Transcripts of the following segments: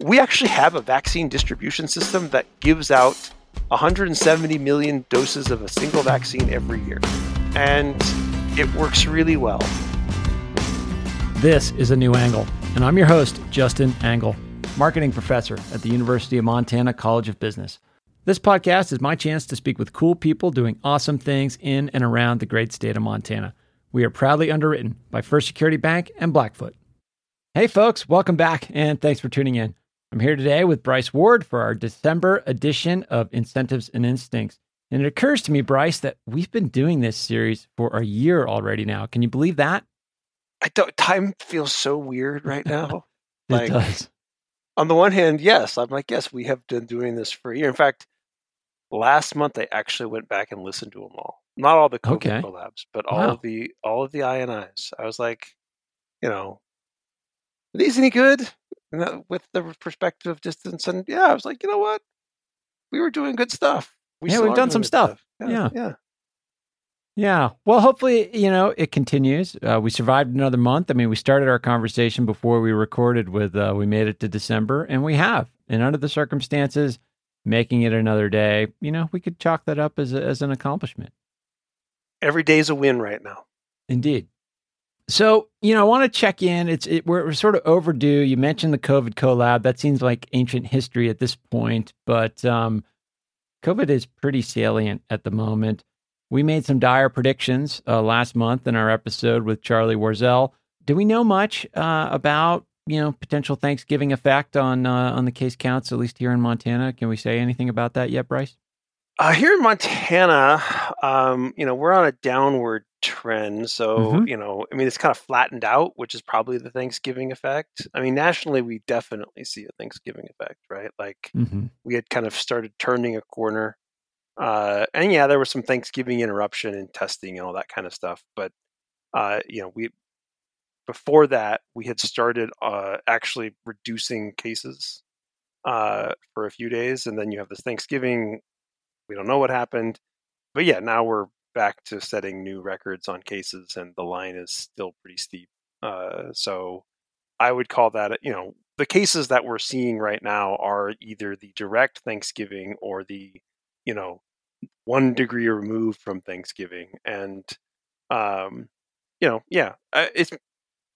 we actually have a vaccine distribution system that gives out 170 million doses of a single vaccine every year. And it works really well. This is A New Angle, and I'm your host, Justin Angle, marketing professor at the University of Montana College of Business. This podcast is my chance to speak with cool people doing awesome things in and around the great state of Montana. We are proudly underwritten by First Security Bank and Blackfoot. Hey, folks, welcome back, and thanks for tuning in. I'm here today with Bryce Ward for our December edition of Incentives and Instincts. And it occurs to me, Bryce, that we've been doing this series for a year already now. Can you believe that? I don't, time feels so weird right now. it like, does. On the one hand, yes, I'm like, yes, we have been doing this for a year. In fact, last month I actually went back and listened to them all. Not all the COVID okay. collabs, but all wow. of the all of the INIs. I was like, you know, are these any good? With the perspective of distance. And yeah, I was like, you know what? We were doing good stuff. We yeah, we've done some stuff. stuff. Yeah, yeah. Yeah. Yeah. Well, hopefully, you know, it continues. Uh, we survived another month. I mean, we started our conversation before we recorded with, uh, we made it to December, and we have. And under the circumstances, making it another day, you know, we could chalk that up as, a, as an accomplishment. Every day's a win right now. Indeed. So, you know, I want to check in. It's it, we're, we're sort of overdue. You mentioned the COVID collab. That seems like ancient history at this point, but um, COVID is pretty salient at the moment. We made some dire predictions uh, last month in our episode with Charlie Warzel. Do we know much uh, about you know potential Thanksgiving effect on uh, on the case counts, at least here in Montana? Can we say anything about that yet, Bryce? Uh, here in Montana, um, you know, we're on a downward trend. So, mm-hmm. you know, I mean, it's kind of flattened out, which is probably the Thanksgiving effect. I mean, nationally, we definitely see a Thanksgiving effect, right? Like mm-hmm. we had kind of started turning a corner. Uh, and yeah, there was some Thanksgiving interruption and testing and all that kind of stuff. But, uh, you know, we, before that, we had started uh, actually reducing cases uh, for a few days. And then you have this Thanksgiving. We don't know what happened. But yeah, now we're back to setting new records on cases, and the line is still pretty steep. Uh, so I would call that, you know, the cases that we're seeing right now are either the direct Thanksgiving or the, you know, one degree removed from Thanksgiving. And, um, you know, yeah, it's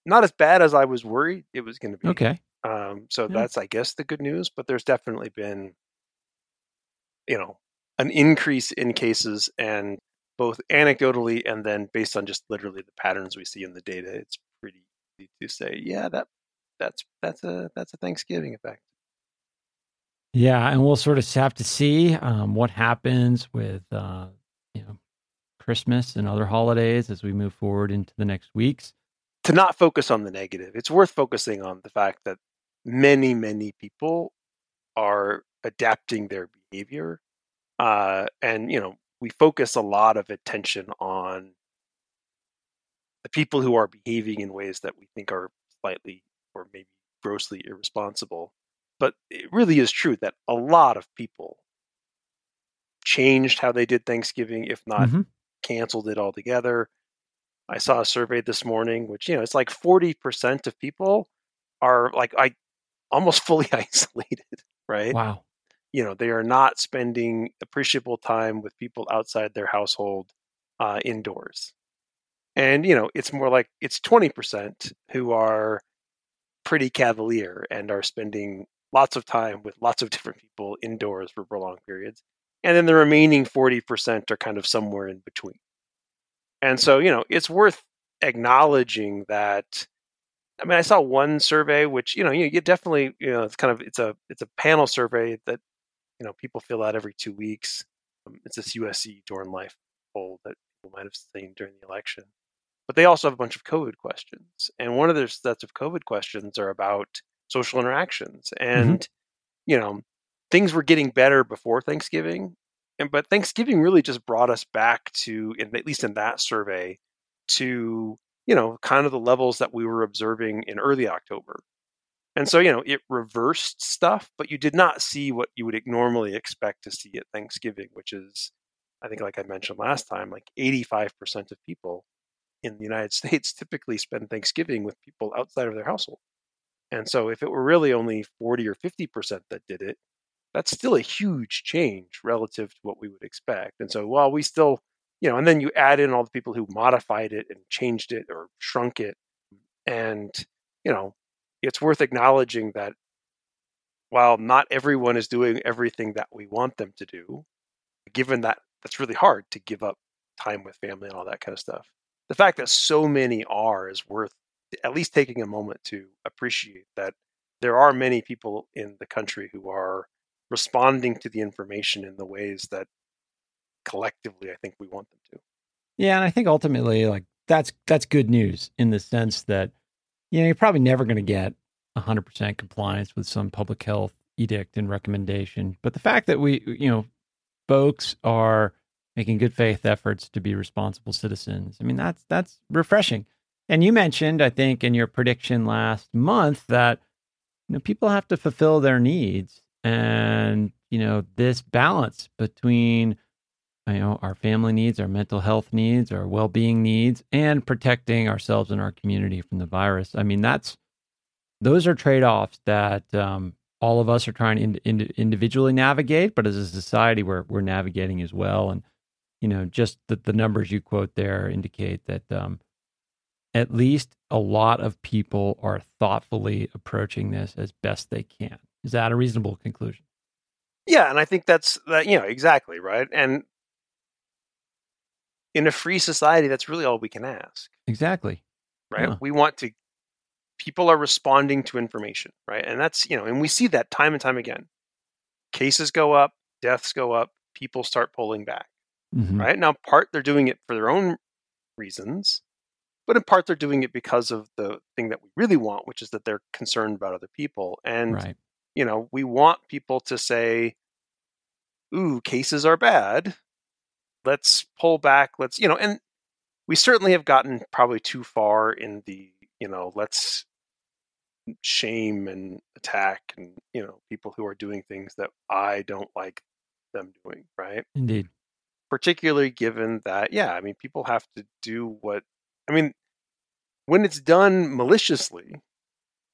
not as bad as I was worried it was going to be. Okay. Um, so yeah. that's, I guess, the good news. But there's definitely been, you know, an increase in cases and both anecdotally and then based on just literally the patterns we see in the data, it's pretty easy to say, yeah, that that's that's a that's a Thanksgiving effect. Yeah, and we'll sort of have to see um, what happens with uh, you know Christmas and other holidays as we move forward into the next weeks. To not focus on the negative, it's worth focusing on the fact that many many people are adapting their behavior, uh, and you know we focus a lot of attention on the people who are behaving in ways that we think are slightly or maybe grossly irresponsible. But it really is true that a lot of people changed how they did Thanksgiving, if not mm-hmm. canceled it altogether. I saw a survey this morning, which, you know, it's like 40% of people are like I almost fully isolated, right? Wow you know they are not spending appreciable time with people outside their household uh, indoors. And you know it's more like it's 20% who are pretty cavalier and are spending lots of time with lots of different people indoors for prolonged periods and then the remaining 40% are kind of somewhere in between. And so you know it's worth acknowledging that I mean, I saw one survey, which you know, you, you definitely, you know, it's kind of it's a it's a panel survey that you know people fill out every two weeks. Um, it's this USC Dornsife poll that people might have seen during the election. But they also have a bunch of COVID questions, and one of their sets of COVID questions are about social interactions. Mm-hmm. And mm-hmm. you know, things were getting better before Thanksgiving, and but Thanksgiving really just brought us back to, in, at least in that survey, to you know, kind of the levels that we were observing in early October. And so, you know, it reversed stuff, but you did not see what you would normally expect to see at Thanksgiving, which is, I think, like I mentioned last time, like 85% of people in the United States typically spend Thanksgiving with people outside of their household. And so if it were really only 40 or 50% that did it, that's still a huge change relative to what we would expect. And so while we still, you know, and then you add in all the people who modified it and changed it or shrunk it. And, you know, it's worth acknowledging that while not everyone is doing everything that we want them to do, given that that's really hard to give up time with family and all that kind of stuff. The fact that so many are is worth at least taking a moment to appreciate that there are many people in the country who are responding to the information in the ways that collectively I think we want them to. Yeah, and I think ultimately like that's that's good news in the sense that you know you're probably never going to get 100% compliance with some public health edict and recommendation, but the fact that we you know folks are making good faith efforts to be responsible citizens. I mean that's that's refreshing. And you mentioned I think in your prediction last month that you know people have to fulfill their needs and you know this balance between you know our family needs our mental health needs our well-being needs and protecting ourselves and our community from the virus i mean that's those are trade-offs that um, all of us are trying to in, in, individually navigate but as a society we're, we're navigating as well and you know just the, the numbers you quote there indicate that um, at least a lot of people are thoughtfully approaching this as best they can is that a reasonable conclusion? Yeah, and I think that's that. You know, exactly right. And in a free society, that's really all we can ask. Exactly. Right. Yeah. We want to. People are responding to information, right? And that's you know, and we see that time and time again. Cases go up, deaths go up, people start pulling back. Mm-hmm. Right now, part they're doing it for their own reasons, but in part they're doing it because of the thing that we really want, which is that they're concerned about other people. And right you know, we want people to say, ooh, cases are bad. Let's pull back. Let's, you know, and we certainly have gotten probably too far in the, you know, let's shame and attack and, you know, people who are doing things that I don't like them doing, right? Indeed. Particularly given that, yeah, I mean, people have to do what, I mean, when it's done maliciously,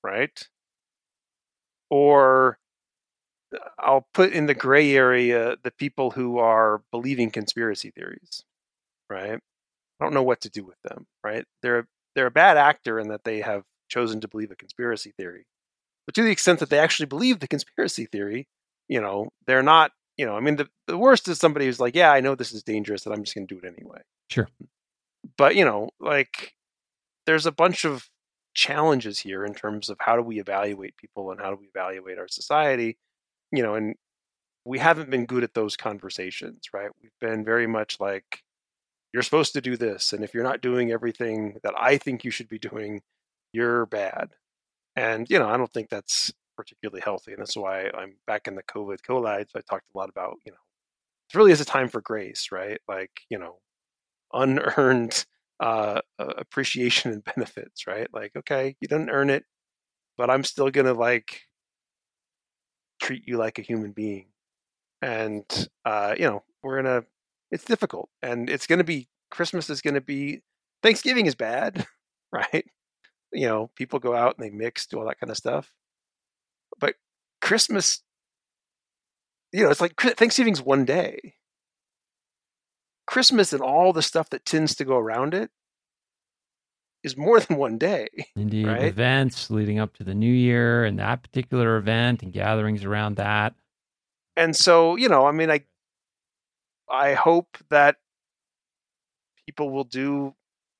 right? or I'll put in the gray area the people who are believing conspiracy theories, right? I don't know what to do with them, right? They're they're a bad actor in that they have chosen to believe a conspiracy theory. But to the extent that they actually believe the conspiracy theory, you know, they're not, you know, I mean the, the worst is somebody who's like, Yeah, I know this is dangerous and I'm just gonna do it anyway. Sure. But, you know, like there's a bunch of challenges here in terms of how do we evaluate people and how do we evaluate our society you know and we haven't been good at those conversations right? We've been very much like you're supposed to do this and if you're not doing everything that i think you should be doing you're bad. And you know i don't think that's particularly healthy and that's why i'm back in the covid collab so i talked a lot about you know it really is a time for grace right? Like you know unearned uh, appreciation and benefits, right? Like, okay, you didn't earn it, but I'm still gonna like treat you like a human being. And uh, you know, we're in a It's difficult, and it's gonna be Christmas is gonna be. Thanksgiving is bad, right? You know, people go out and they mix, do all that kind of stuff. But Christmas, you know, it's like Thanksgiving's one day. Christmas and all the stuff that tends to go around it is more than one day. Indeed. Right? Events leading up to the new year and that particular event and gatherings around that. And so, you know, I mean, I I hope that people will do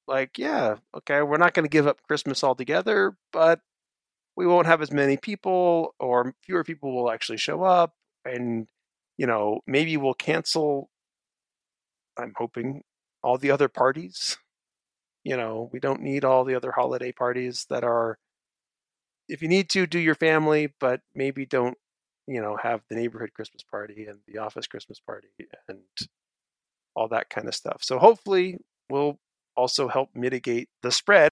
like, yeah, okay, we're not going to give up Christmas altogether, but we won't have as many people or fewer people will actually show up and you know, maybe we'll cancel I'm hoping all the other parties. You know, we don't need all the other holiday parties that are. If you need to, do your family, but maybe don't, you know, have the neighborhood Christmas party and the office Christmas party and all that kind of stuff. So hopefully, we'll also help mitigate the spread.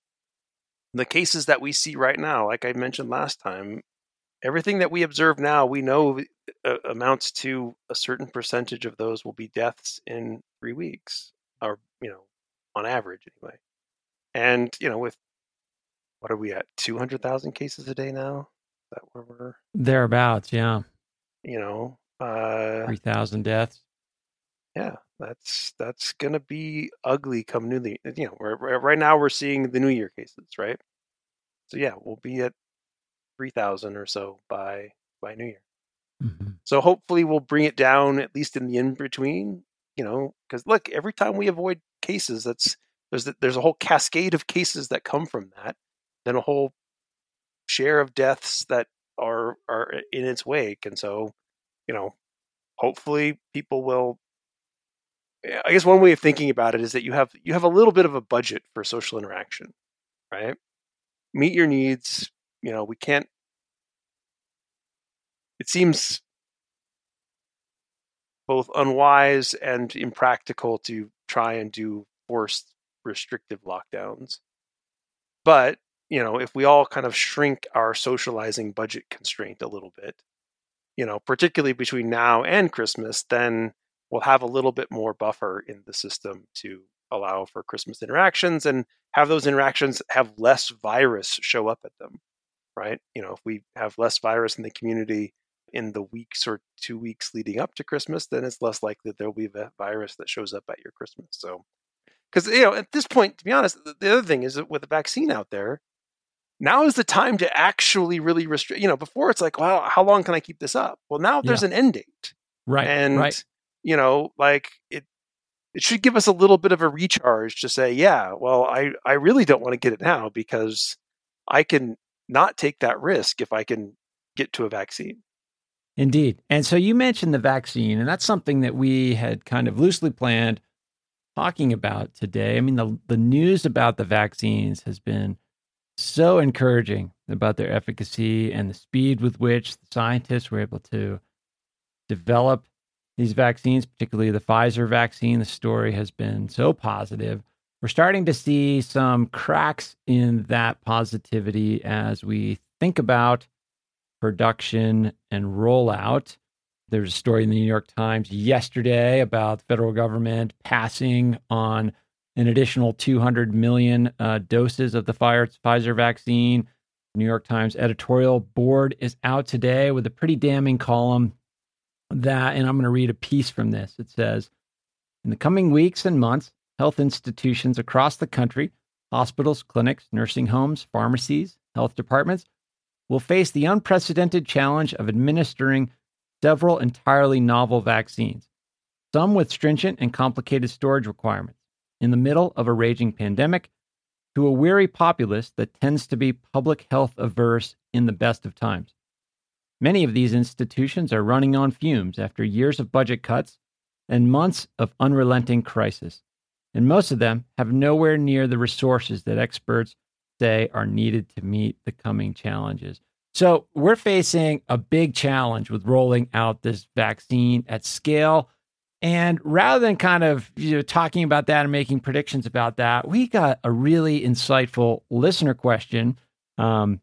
The cases that we see right now, like I mentioned last time, everything that we observe now, we know uh, amounts to a certain percentage of those will be deaths in three weeks, or you know, on average anyway. And you know, with what are we at? Two hundred thousand cases a day now. Is that where we're thereabouts? Yeah, you know, uh, three thousand deaths. Yeah, that's that's gonna be ugly come New Year. You know, we're, we're, right now we're seeing the New Year cases, right? So yeah, we'll be at three thousand or so by by New Year. Mm-hmm. So hopefully we'll bring it down at least in the in between. You know, because look, every time we avoid cases, that's there's there's a whole cascade of cases that come from that, then a whole share of deaths that are are in its wake, and so you know, hopefully people will I guess one way of thinking about it is that you have you have a little bit of a budget for social interaction, right? Meet your needs. You know, we can't. It seems both unwise and impractical to try and do forced restrictive lockdowns. But, you know, if we all kind of shrink our socializing budget constraint a little bit, you know, particularly between now and Christmas, then we'll have a little bit more buffer in the system to allow for Christmas interactions and have those interactions have less virus show up at them, right? You know, if we have less virus in the community in the weeks or two weeks leading up to Christmas, then it's less likely that there'll be a virus that shows up at your Christmas. So, because, you know, at this point, to be honest, the other thing is that with a vaccine out there, now is the time to actually really restrict. You know, before it's like, well, how long can I keep this up? Well, now there's yeah. an end date. Right. And right you know, like it it should give us a little bit of a recharge to say, yeah, well, I I really don't want to get it now because I can not take that risk if I can get to a vaccine. Indeed. And so you mentioned the vaccine, and that's something that we had kind of loosely planned talking about today. I mean, the, the news about the vaccines has been so encouraging about their efficacy and the speed with which the scientists were able to develop these vaccines, particularly the Pfizer vaccine, the story has been so positive. We're starting to see some cracks in that positivity as we think about production and rollout. There's a story in the New York Times yesterday about the federal government passing on an additional 200 million uh, doses of the Pfizer vaccine. New York Times editorial board is out today with a pretty damning column that, and I'm going to read a piece from this. It says In the coming weeks and months, health institutions across the country, hospitals, clinics, nursing homes, pharmacies, health departments, will face the unprecedented challenge of administering several entirely novel vaccines, some with stringent and complicated storage requirements, in the middle of a raging pandemic to a weary populace that tends to be public health averse in the best of times. Many of these institutions are running on fumes after years of budget cuts and months of unrelenting crisis. And most of them have nowhere near the resources that experts say are needed to meet the coming challenges. So, we're facing a big challenge with rolling out this vaccine at scale. And rather than kind of you know talking about that and making predictions about that, we got a really insightful listener question um,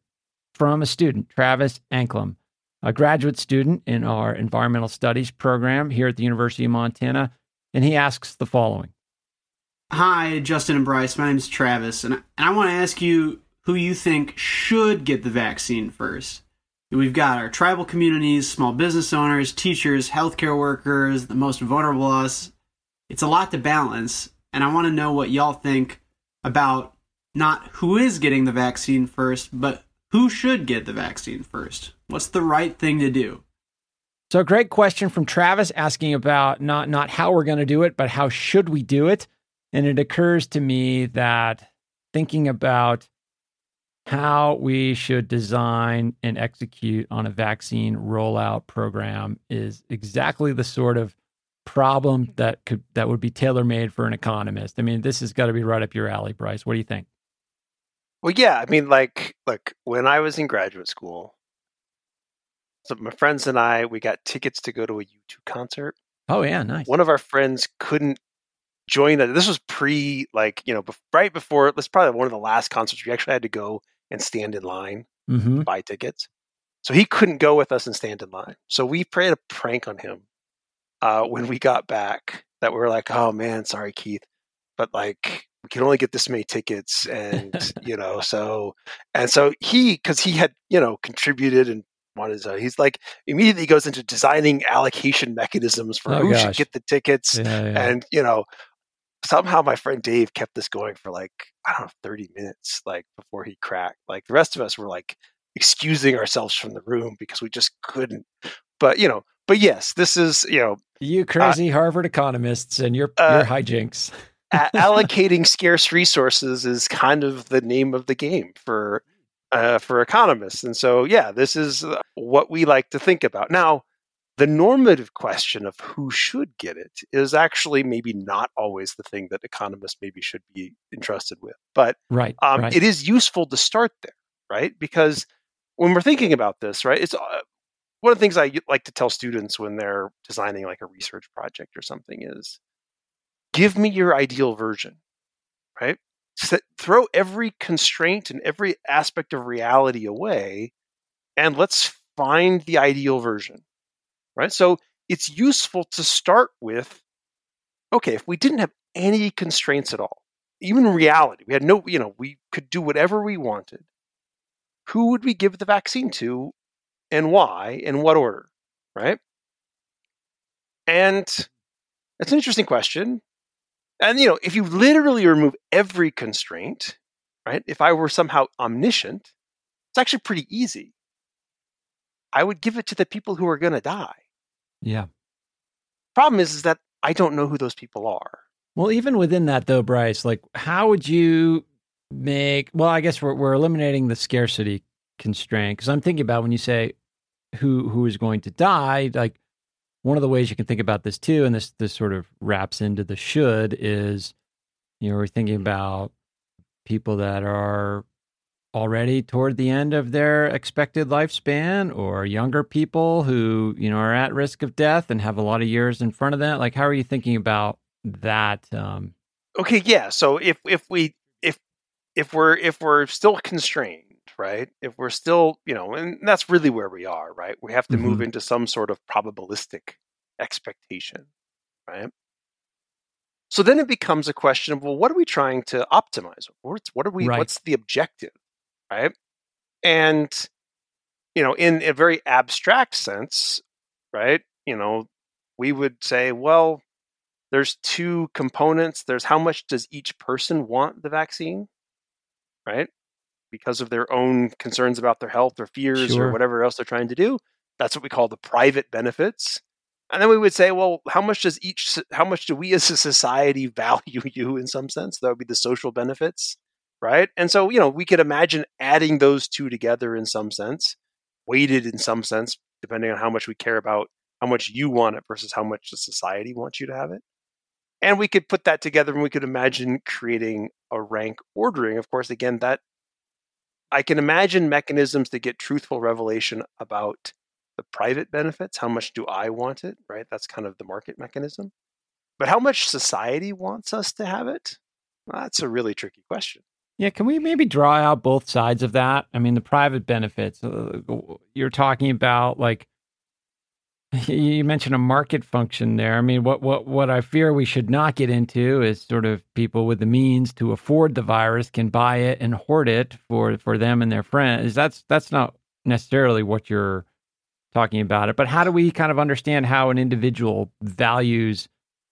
from a student, Travis Anklem a graduate student in our environmental studies program here at the University of Montana, and he asks the following Hi, Justin and Bryce. My name is Travis, and I want to ask you who you think should get the vaccine first. We've got our tribal communities, small business owners, teachers, healthcare workers, the most vulnerable us. It's a lot to balance, and I want to know what y'all think about not who is getting the vaccine first, but who should get the vaccine first? What's the right thing to do? So, a great question from Travis asking about not not how we're going to do it, but how should we do it? And it occurs to me that thinking about how we should design and execute on a vaccine rollout program is exactly the sort of problem mm-hmm. that could that would be tailor made for an economist. I mean, this has got to be right up your alley, Bryce. What do you think? Well, yeah, I mean, like, look, when I was in graduate school, so my friends and I, we got tickets to go to a U2 concert. Oh yeah, nice. One of our friends couldn't join that. This was pre, like, you know, right before. This probably one of the last concerts we actually had to go and stand in line mm-hmm. buy tickets. So he couldn't go with us and stand in line. So we played a prank on him uh, when we got back. That we were like, "Oh man, sorry, Keith, but like we can only get this many tickets and you know so and so he because he had you know contributed and wanted to he's like immediately goes into designing allocation mechanisms for Oh, who gosh. should get the tickets Yeah, yeah. and you know somehow my friend dave kept this going for like i don't know 30 minutes like before he cracked like the rest of us were like excusing ourselves from the room because we just couldn't but you know but yes this is you know you crazy Harvard economists and your uh, your hijinks. allocating scarce resources is kind of the name of the game for uh, for economists, and so yeah, this is uh, what we like to think about. Now, the normative question of who should get it is actually maybe not always the thing that economists maybe should be entrusted with, but Right. um, right. it is useful to start there, right? Because when we're thinking about this, right, it's uh, one of the things I like to tell students when they're designing like a research project or something is give me your ideal version, right? Set, throw every constraint and every aspect of reality away and let's find the ideal version, right? So it's useful to start with okay, if we didn't have any constraints at all, even in reality, we had no, you know, we could do whatever we wanted. Who would we give the vaccine to and why, in what order, right? And it's an interesting question. And, you know, if you literally remove every constraint, right, if I were somehow omniscient, it's actually pretty easy. I would give it to the people who are going to die. yeah. Problem is, is that I don't know who those people are. Well, even within that, though, Bryce, like, how would you make? Well, I guess we're we're eliminating the scarcity constraint because I'm thinking about when you say who who is going to die. Like, one of the ways you can think about this too, and this this sort of wraps into the should is, you know, we're thinking about people that are already toward the end of their expected lifespan or younger people who you know are at risk of death and have a lot of years in front of them like how are you thinking about that um Okay, yeah. So if if we if if we're if we're still constrained, right? If we're still, you know, and that's really where we are, right? We have to move Mhm. into some sort of probabilistic expectation, right? So then it becomes a question of well, what are we trying to optimize? What's what are we Right. what's the objective, right? And you know, in a very abstract sense, right? You know, we would say, well, there's two components. There's how much does each person want the vaccine, right? Because of their own concerns about their health or fears Sure. or whatever else they're trying to do. That's what we call the private benefits. And then we would say, well, how much does each, how much do we as a society value you in some sense? That would be the social benefits, right? And so, you know, we could imagine adding those two together in some sense, weighted in some sense, depending on how much we care about how much you want it versus how much the society wants you to have it. And we could put that together and we could imagine creating a rank ordering. Of course, again, that I can imagine mechanisms to get truthful revelation about the private benefits. How much do I want it? Right? That's kind of the market mechanism. But how much society wants us to have it? Well, that's a really tricky question. Yeah can we maybe draw out both sides of that? I mean the private benefits uh, you're talking about like you mentioned a market function there. I mean what what what i fear we should not get into is sort of people with the means to afford the virus can buy it and hoard it for for them and their friends. That's that's not necessarily what you're talking about it but how do we kind of understand how an individual values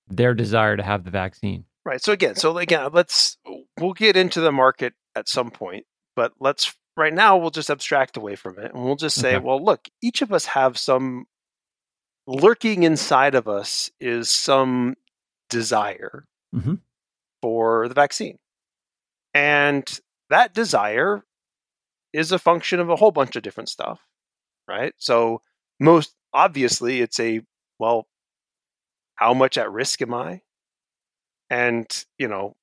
their desire to have the vaccine Right. So again, so again, let's we'll get into the market at some point, but let's right now we'll just abstract away from it and we'll just say, Okay. well, look, each of us have some lurking inside of us is some desire Mhm. for the vaccine. And that desire is a function of a whole bunch of different stuff, right? So most obviously it's a well, how much at risk am I? And you know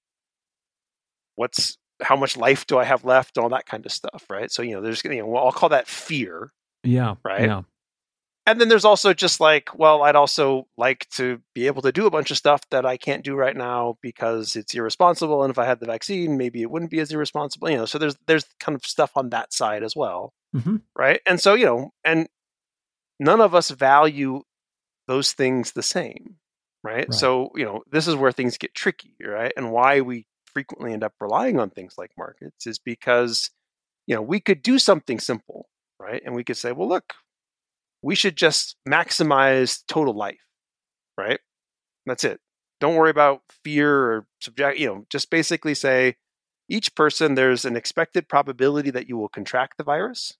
what's how much life do i have left all that kind of stuff right so you know there's you know well, i'll call that fear yeah Right. yeah and then there's also just like well i'd also like to be able to do a bunch of stuff that i can't do right now because it's irresponsible and if i had the vaccine maybe it wouldn't be as irresponsible you know so there's there's kind of stuff on that side as well Mhm. right and so you know and none of us value those things the same right? Right. so you know this is where things get tricky right? And why we frequently end up relying on things like markets is because you know we could do something simple right? And we could say well look we should just maximize total life right? That's it. Don't worry about fear or subject you know just basically say each person there's an expected probability that you will contract the virus.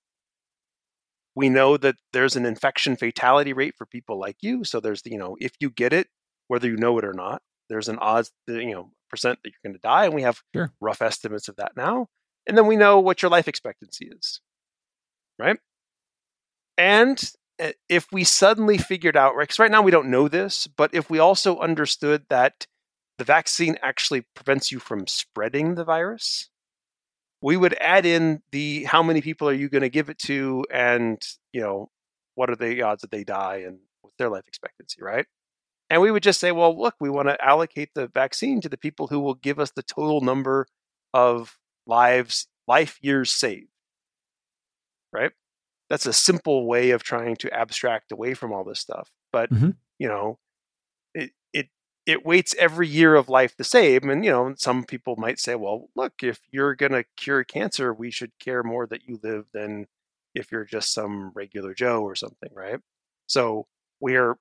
We know that there's an infection fatality rate for people like you. So there's you know if you get it whether you know it or not there's an odds you know percent that you're going to die and we have sure. rough estimates of that now and then we know what your life expectancy is right? And eh, if we suddenly figured out right because right now we don't know this but if we also understood that the vaccine actually prevents you from spreading the virus we would add in the how many people are you going to give it to? and you know what are the odds that they die and what's their life expectancy right and we would just say well look we want to allocate the vaccine to the people who will give us the total number of lives life years saved. Right? That's a simple way of trying to abstract away from all this stuff but mm-hmm. you know it it it weights every year of life the same and you know some people might say well look if you're going to cure cancer we should care more that you live than if you're just some regular joe or something right? So we're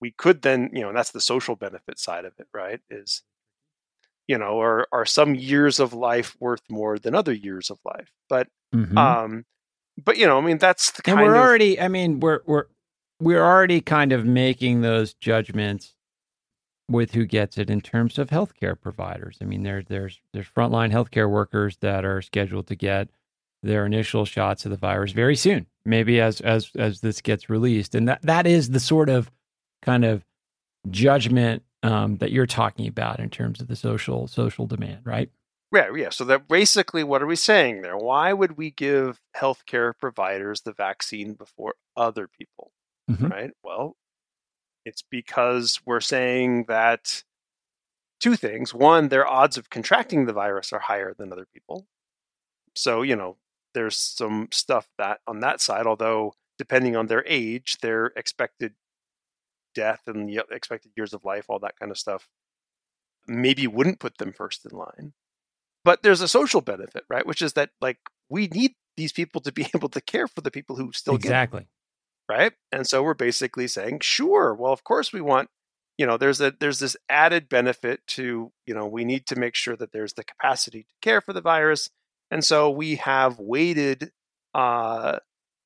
we could then you know and that's the social benefit side of it right is you know are are some years of life worth more than other years of life but mm-hmm. um but you know i mean that's the kind of. and we're of, already i mean we're we're we're already kind of making those judgments with who gets it in terms of healthcare providers i mean there's there's there's frontline healthcare workers that are scheduled to get their initial shots of the virus very soon maybe as as as this gets released and that that is the sort of kind of judgment um, that you're talking about in terms of the social social demand, right? Yeah, yeah. So that basically, what are we saying there? Why would we give healthcare providers the vaccine before other people? Mm-hmm. Right. Well, it's because we're saying that two things. One, their odds of contracting the virus are higher than other people. So you know, there's some stuff that on that side. Although depending on their age, their expected death and the expected years of life, all that kind of stuff, maybe wouldn't put them first in line. But there's a social benefit, right? Which is that like we need these people to be able to care for the people who still exactly. Get right? And so we're basically saying, sure, well, of course we want, you know, there's a there's this added benefit to, you know, we need to make sure that there's the capacity to care for the virus. And so we have weighted uh,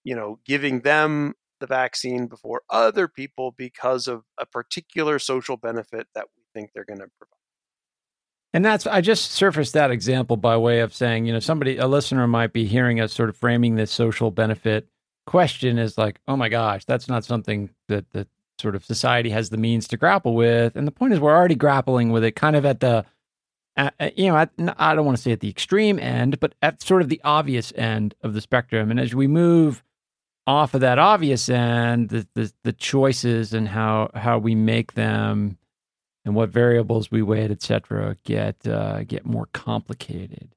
you know, giving them the vaccine before other people because of a particular social benefit that we think they're going to provide. And that's, I just surfaced that example by way of saying, you know, somebody, a listener might be hearing us sort of framing this social benefit question as like, oh my gosh, that's not something that, the sort of society has the means to grapple with. And the point is, we're already grappling with it kind of at the, you know, at, I don't want to say at the extreme end, but at sort of the obvious end of the spectrum. And as we move off of that obvious end, the, the, the choices and how how we make them and what variables we weight, et cetera, get uh, get more complicated.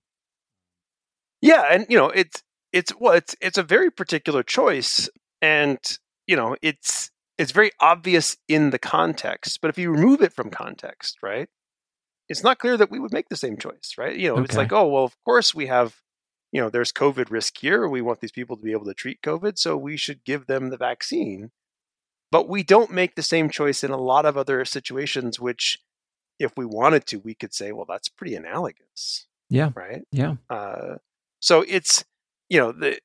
Yeah, and you know, it's it's well, it's it's a very particular choice, and you know, it's it's very obvious in the context. But if you remove it from context, right, it's not clear that we would make the same choice, right? You know, okay. it's like, oh well, of course we have you know, there's COVID risk here. We want these people to be able to treat COVID, so we should give them the vaccine. But we don't make the same choice in a lot of other situations, which, if we wanted to, we could say, well, that's pretty analogous. Yeah. Right. Yeah. Uh, so it's, you know, the,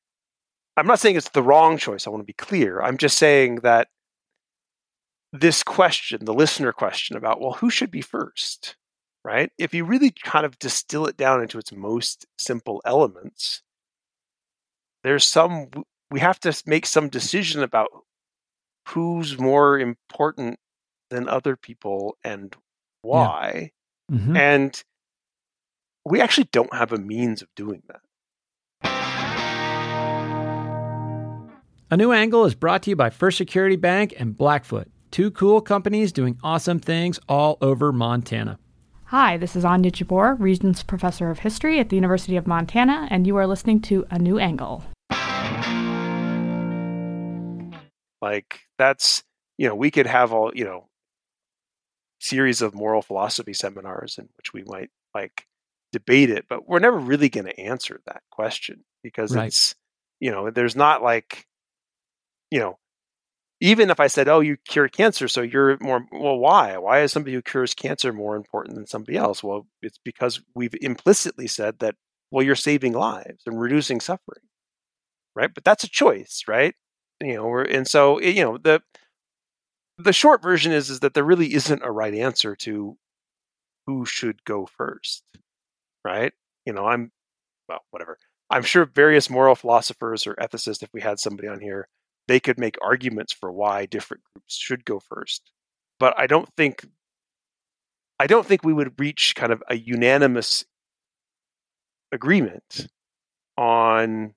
I'm not saying it's the wrong choice. I want to be clear. I'm just saying that this question, the listener question about, well, who should be first? Right? If you really kind of distill it down into its most simple elements, there's some, we have to make some decision about who's more important than other people and why. Yeah. Mm-hmm. And we actually don't have a means of doing that. A new angle is brought to you by First Security Bank and Blackfoot, two cool companies doing awesome things all over Montana. Hi, this is Anya Jabour, Regents Professor of History at the University of Montana, and you are listening to A New Angle. Like, that's, you know, we could have all, you know, series of moral philosophy seminars in which we might, like, debate it, but we're never really going to answer that question because Right. it's you know there's not like you know even if I said oh you cure cancer so you're more well why? Why is somebody who cures cancer more important than somebody else? Well it's because we've implicitly said that well you're saving lives and reducing suffering right? But that's a choice right? You know and so eh, you know the the short version is is that there really isn't a right answer to who should go first right? You know i'm well whatever. I'm sure various moral philosophers or ethicists if we had somebody on here they could make arguments for why different groups should go first but i don't think i don't think we would reach kind of a unanimous agreement on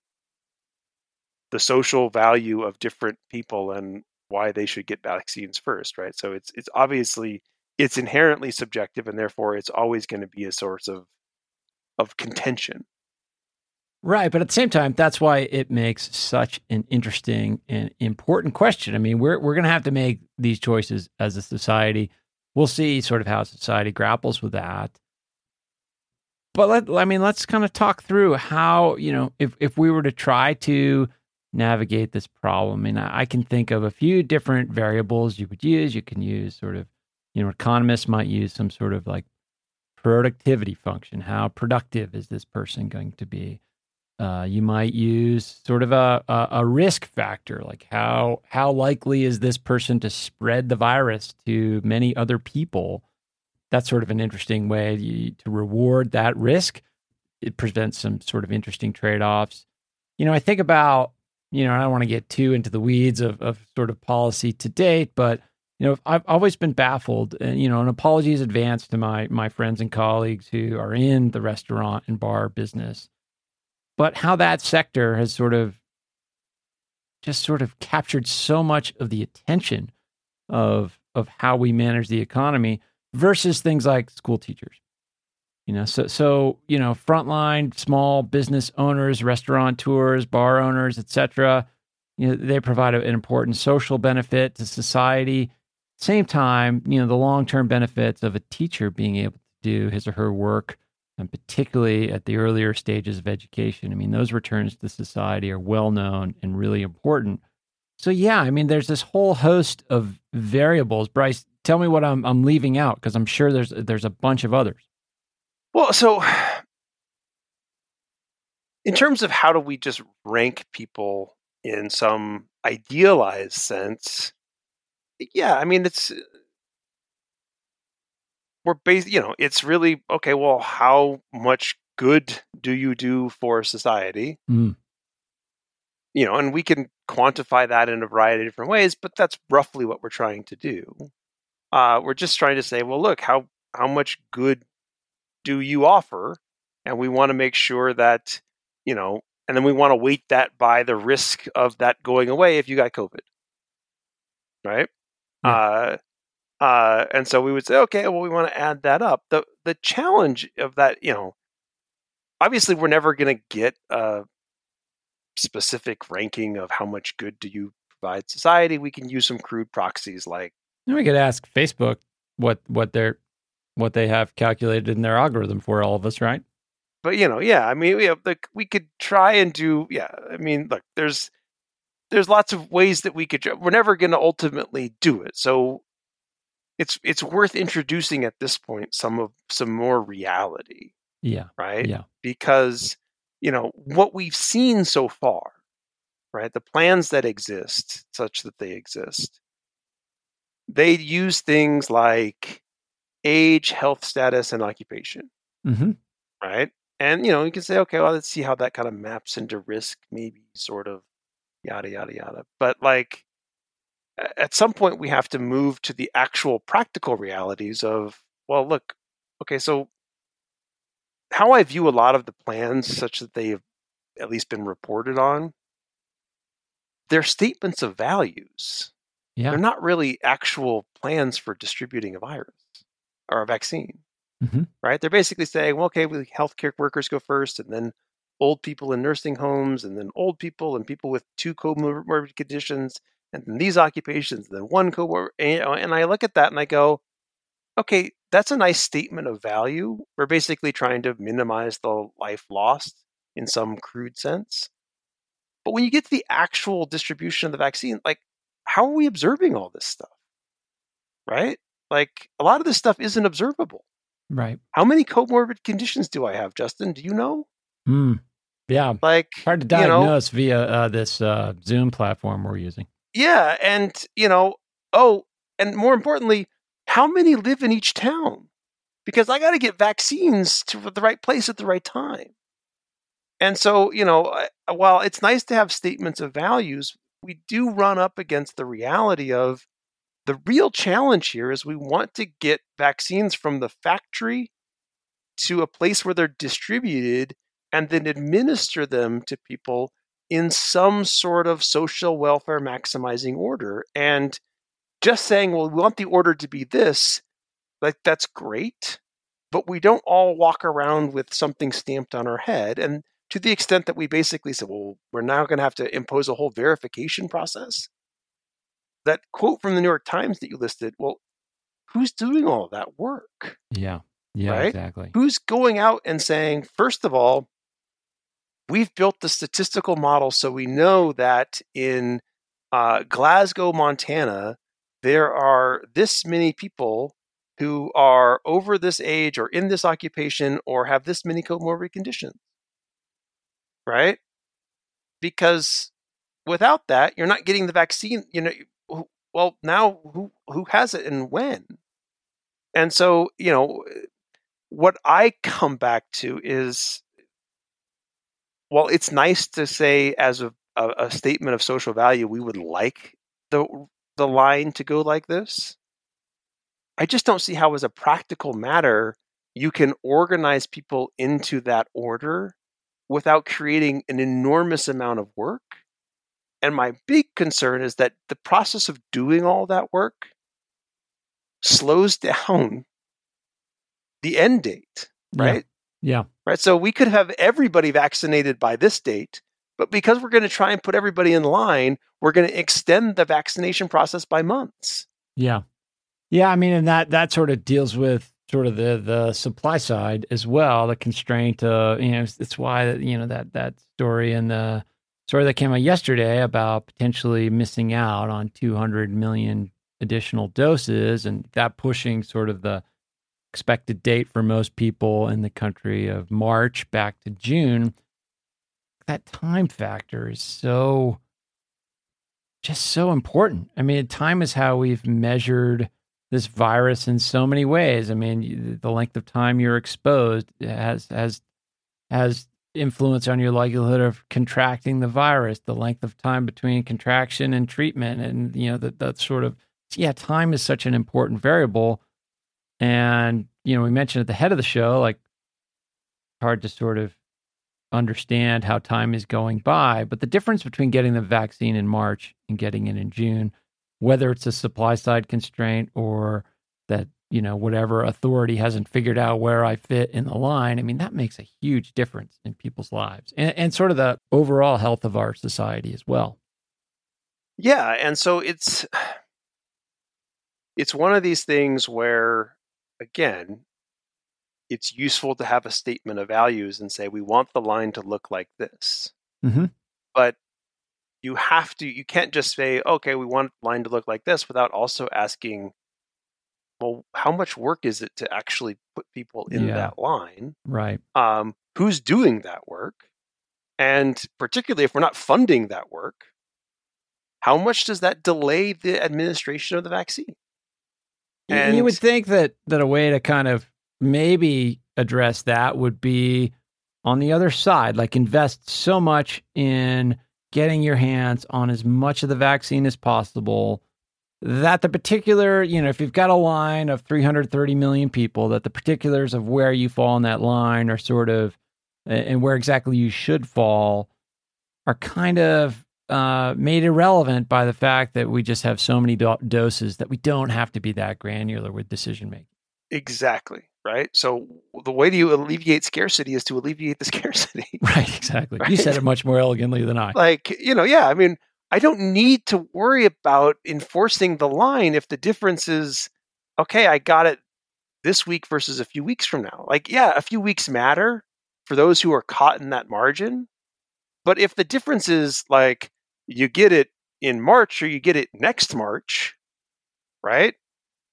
the social value of different people and why they should get vaccines first right? So it's it's obviously it's inherently subjective and therefore it's always going to be a source of of contention Right, but at the same time, that's why it makes such an interesting and important question. I mean, we're we're going to have to make these choices as a society. We'll see sort of how society grapples with that. But let I mean, let's kind of talk through how you know if if we were to try to navigate this problem. I mean, I, I can think of a few different variables you would use. You can use sort of, you know, economists might use some sort of like productivity function. How productive is this person going to be? Uh, you might use sort of a, a, a risk factor, like how how likely is this person to spread the virus to many other people? That's sort of an interesting way to, reward that risk. It presents some sort of interesting trade offs. You know, I think about you know I don't want to get too into the weeds of of sort of policy to date, but you know I've always been baffled, and you know, an apologies advance to my my friends and colleagues who are in the restaurant and bar business but how that sector has sort of just sort of captured so much of the attention of of how we manage the economy versus things like school teachers you know? So so you know frontline small business owners restaurateurs bar owners etc you know they provide an important social benefit to society. Same time you know the long-term benefits of a teacher being able to do his or her work and particularly at the earlier stages of education. I mean, those returns to society are well known and really important. So yeah, I mean, there's this whole host of variables. Bryce, tell me what I'm I'm leaving out because I'm sure there's there's a bunch of others. well so in terms of how do we just rank people in some idealized sense yeah i mean it's we're based you know it's really okay well how much good do you do for society Mm. you know and we can quantify that in a variety of different ways but that's roughly what we're trying to do uh, we're just trying to say well look how how much good do you offer and we want to make sure that you know and then we want to weight that by the risk of that going away if you got covid right Yeah. uh uh, and so we would say, okay, well, we want to add that up. the The challenge of that, you know, obviously, we're never going to get a specific ranking of how much good do you provide society. We can use some crude proxies like, And we could ask Facebook what what they're what they have calculated in their algorithm for all of us, right? but you know, yeah, I mean, we have like we could try and do, yeah. I mean, look, there's there's lots of ways that we could. We're never going to ultimately do it, so it's it's worth introducing at this point some of some more reality. Yeah. right? Yeah. Because, you know, what we've seen so far, right? The plans that exist, such that they exist, they use things like age, health status, and occupation, hmm right? And, you know, you can say, okay, well, let's see how that kind of maps into risk, maybe sort of yada, yada, yada. But like, at some point, we have to move to the actual practical realities of, well, look, okay, so how I view a lot of the plans, such that they've at least been reported on, they're statements of values. Yeah. They're not really actual plans for distributing a virus or a vaccine, Mhm. right? They're basically saying, well, okay, we healthcare workers go first, and then old people in nursing homes, and then old people and people with two comorbid conditions, and then these occupations, and then one comorbid. And and I look at that and I go, okay, that's a nice statement of value. We're basically trying to minimize the life lost in some crude sense. But when you get to the actual distribution of the vaccine, like, how are we observing all this stuff? Right? Like, a lot of this stuff isn't observable. Right. How many comorbid conditions do I have, Justin? Do you know? Hmm. Yeah. Like, hard to you know- diagnose via uh, this uh, Zoom platform we're using. Yeah, and you know, oh, and more importantly, how many live in each town? Because I got to get vaccines to the right place at the right time. And so, you know, uh, while it's nice to have statements of values, we do run up against the reality of the real challenge here is we want to get vaccines from the factory to a place where they're distributed and then administer them to people in some sort of social welfare maximizing order. And just saying, well, we want the order to be this, like that's great, but we don't all walk around with something stamped on our head. And to the extent that we basically said, well, we're now going to have to impose a whole verification process. That quote from the New York Times that you listed, well, who's doing all that work? Yeah. Yeah, Right? exactly. who's going out and saying, first of all, we've built the statistical model so we know that in uh, Glasgow, Montana, there are this many people who are over this age or in this occupation or have this many comorbid conditions. Right? Because without that, you're not getting the vaccine. You know, well, now who who has it and when? And so, you know, what I come back to is well, it's nice to say as a, a, a statement of social value, we would like the the line to go like this. I just don't see how, as a practical matter, you can organize people into that order without creating an enormous amount of work. And my big concern is that the process of doing all that work slows down the end date, Yeah. right? Yeah. Right? So we could have everybody vaccinated by this date, but because we're going to try and put everybody in line, we're going to extend the vaccination process by months. Yeah. Yeah, I mean, and that that sort of deals with sort of the the supply side as well, the constraint. of, you know, it's, why you know that that story and the story that came out yesterday about potentially missing out on 200 million additional doses, and that pushing sort of the expected date for most people in the country of March back to June. That time factor is so just so important. I mean, time is how we've measured this virus in so many ways. I mean, the length of time you're exposed has has has influence on your likelihood of contracting the virus. The length of time between contraction and treatment, and you know that that sort of yeah, time is such an important variable. And you know, we mentioned at the head of the show, like hard to sort of understand how time is going by. But the difference between getting the vaccine in March and getting it in June, whether it's a supply side constraint or that, you know, whatever authority hasn't figured out where I fit in the line, I mean, that makes a huge difference in people's lives and, and sort of the overall health of our society as well. Yeah, and so it's it's one of these things where again, it's useful to have a statement of values and say we want the line to look like this. Mhm. But you have to you can't just say okay, we want the line to look like this without also asking well, how much work is it to actually put people in Yeah. that line? Right. um, who's doing that work, and particularly if we're not funding that work, how much does that delay the administration of the vaccine? And you would think that that a way to kind of maybe address that would be on the other side, like invest so much in getting your hands on as much of the vaccine as possible that the particular, you know, if you've got a line of 330 million people, that the particulars of where you fall in that line are sort of and where exactly you should fall are kind of uh, made irrelevant by the fact that we just have so many do- doses that we don't have to be that granular with decision making. Exactly. Right. So the way to alleviate scarcity is to alleviate the scarcity. Right, exactly. You said it much more elegantly than I. like, you know, yeah, I mean, I don't need to worry about enforcing the line if the difference is okay, I got it this week versus a few weeks from now. Like, yeah, a few weeks matter for those who are caught in that margin. But if the difference is like you get it in March or you get it next March, right?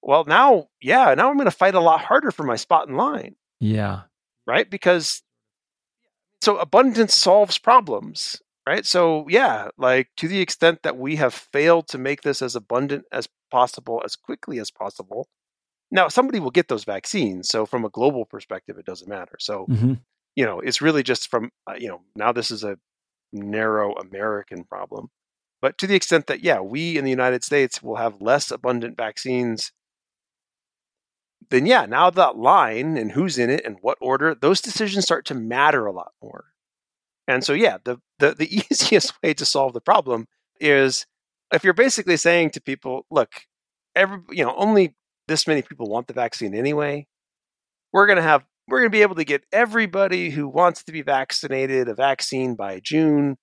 Well, now, yeah, now I'm going to fight a lot harder for my spot in line. Yeah. Right? Because so abundance solves problems, right? So, yeah, like to the extent that we have failed to make this as abundant as possible as quickly as possible. Now, somebody will get those vaccines. So, from a global perspective, it doesn't matter. So, hmm you know, it's really just from, uh, you know, now this is a narrow American problem. But to the extent that, yeah, we in the United States will have less abundant vaccines, then yeah, now that line and who's in it and what order, those decisions start to matter a lot more. And so, yeah, the, the, the easiest way to solve the problem is if you're basically saying to people, look, every, you know, only this many people want the vaccine anyway. We're going to have we're going to be able to get everybody who wants to be vaccinated a vaccine by June.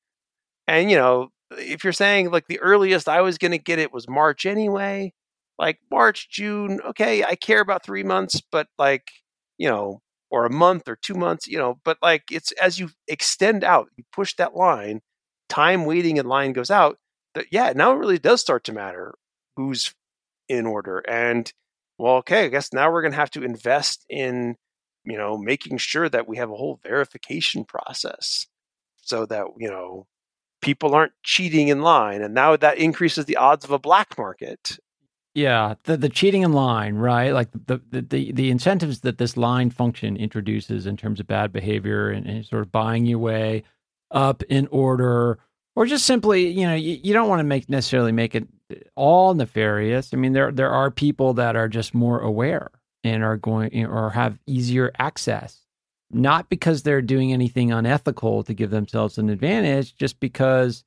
And, you know, if you're saying like the earliest I was going to get it was March anyway, like March, June, okay, I care about three months, but like, you know, or a month or two months, you know, but like it's as you extend out, you push that line, time waiting in line goes out, that yeah, now it really does start to matter who's in order. And well, okay, I guess now we're going to have to invest in you know, making sure that we have a whole verification process so that, you know, people aren't cheating in line. And now that increases the odds of a black market. Yeah, the the cheating in line, right? Like the the the, incentives that this line function introduces in terms of bad behavior and, and sort of buying your way up in order, or just simply, you know, you, you don't want to make necessarily make it eh, all nefarious. I mean, there there are people that are just more aware and are going or have easier access, not because they're doing anything unethical to give themselves an advantage, just because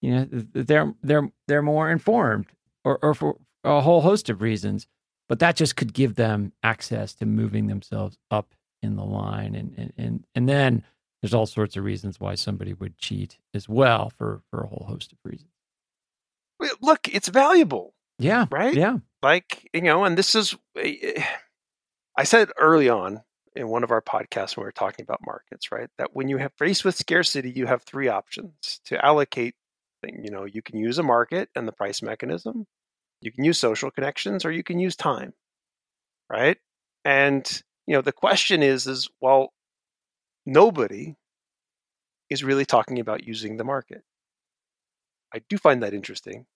you know they're they're they're more informed or, or for a whole host of reasons. But that just could give them access to moving themselves up in the line, and and and, and then there's all sorts of reasons why somebody would cheat as well for for a whole host of reasons. Look, it's valuable. Yeah. Right? Yeah. Like, you know, and this is, eh, I said early on in one of our podcasts when we were talking about markets, right? That when you have faced with scarcity, you have three options to allocate. You know, you can use a market and the price mechanism, you can use social connections, or you can use time, right? And you know, the question is, is well, nobody is really talking about using the market. I do find that interesting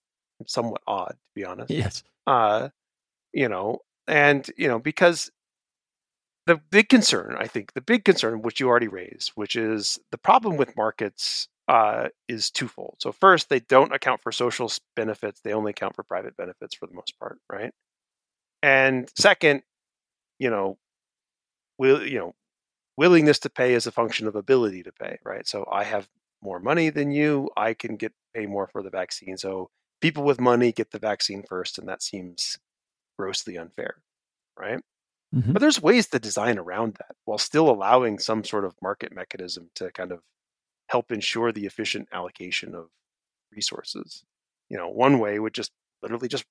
somewhat odd, to be honest. Yes. Uh, you know, and you know because the big concern, I think, the big concern which you already raised, which is the problem with markets, uh, is twofold. So first, they don't account for social benefits; they only account for private benefits for the most part, right? And second, you know, will you know willingness to pay is a function of ability to pay, right? So I have more money than you, I can get pay more for the vaccine. So people with money get the vaccine first, and that seems grossly unfair, right? Mhm. But there's ways to design around that while still allowing some sort of market mechanism to kind of help ensure the efficient allocation of resources. You know, one way would just literally just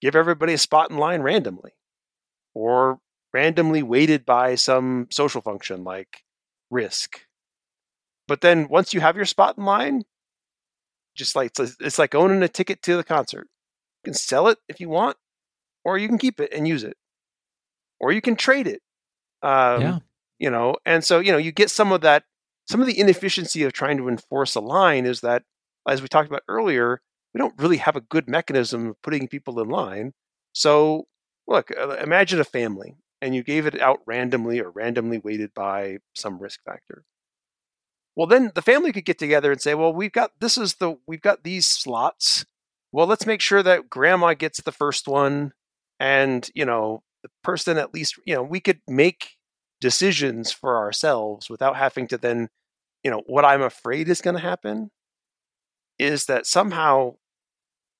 give everybody a spot in line randomly or randomly weighted by some social function like risk. But then once you have your spot in line, just like it's, like owning a ticket to the concert. You can sell it if you want, or you can keep it and use it, or you can trade it. Um, Yeah. You know, and so you know you get some of that. Some of the inefficiency of trying to enforce a line is that, as we talked about earlier, we don't really have a good mechanism of putting people in line. So, look, uh, imagine a family, and you gave it out randomly or randomly weighted by some risk factor. Well, then the family could get together and say, "Well, we've got this is the we've got these slots. Well, let's make sure that grandma gets the first one, and you know the person at least you know we could make decisions for ourselves without having to then, you know, what I'm afraid is going to happen is that somehow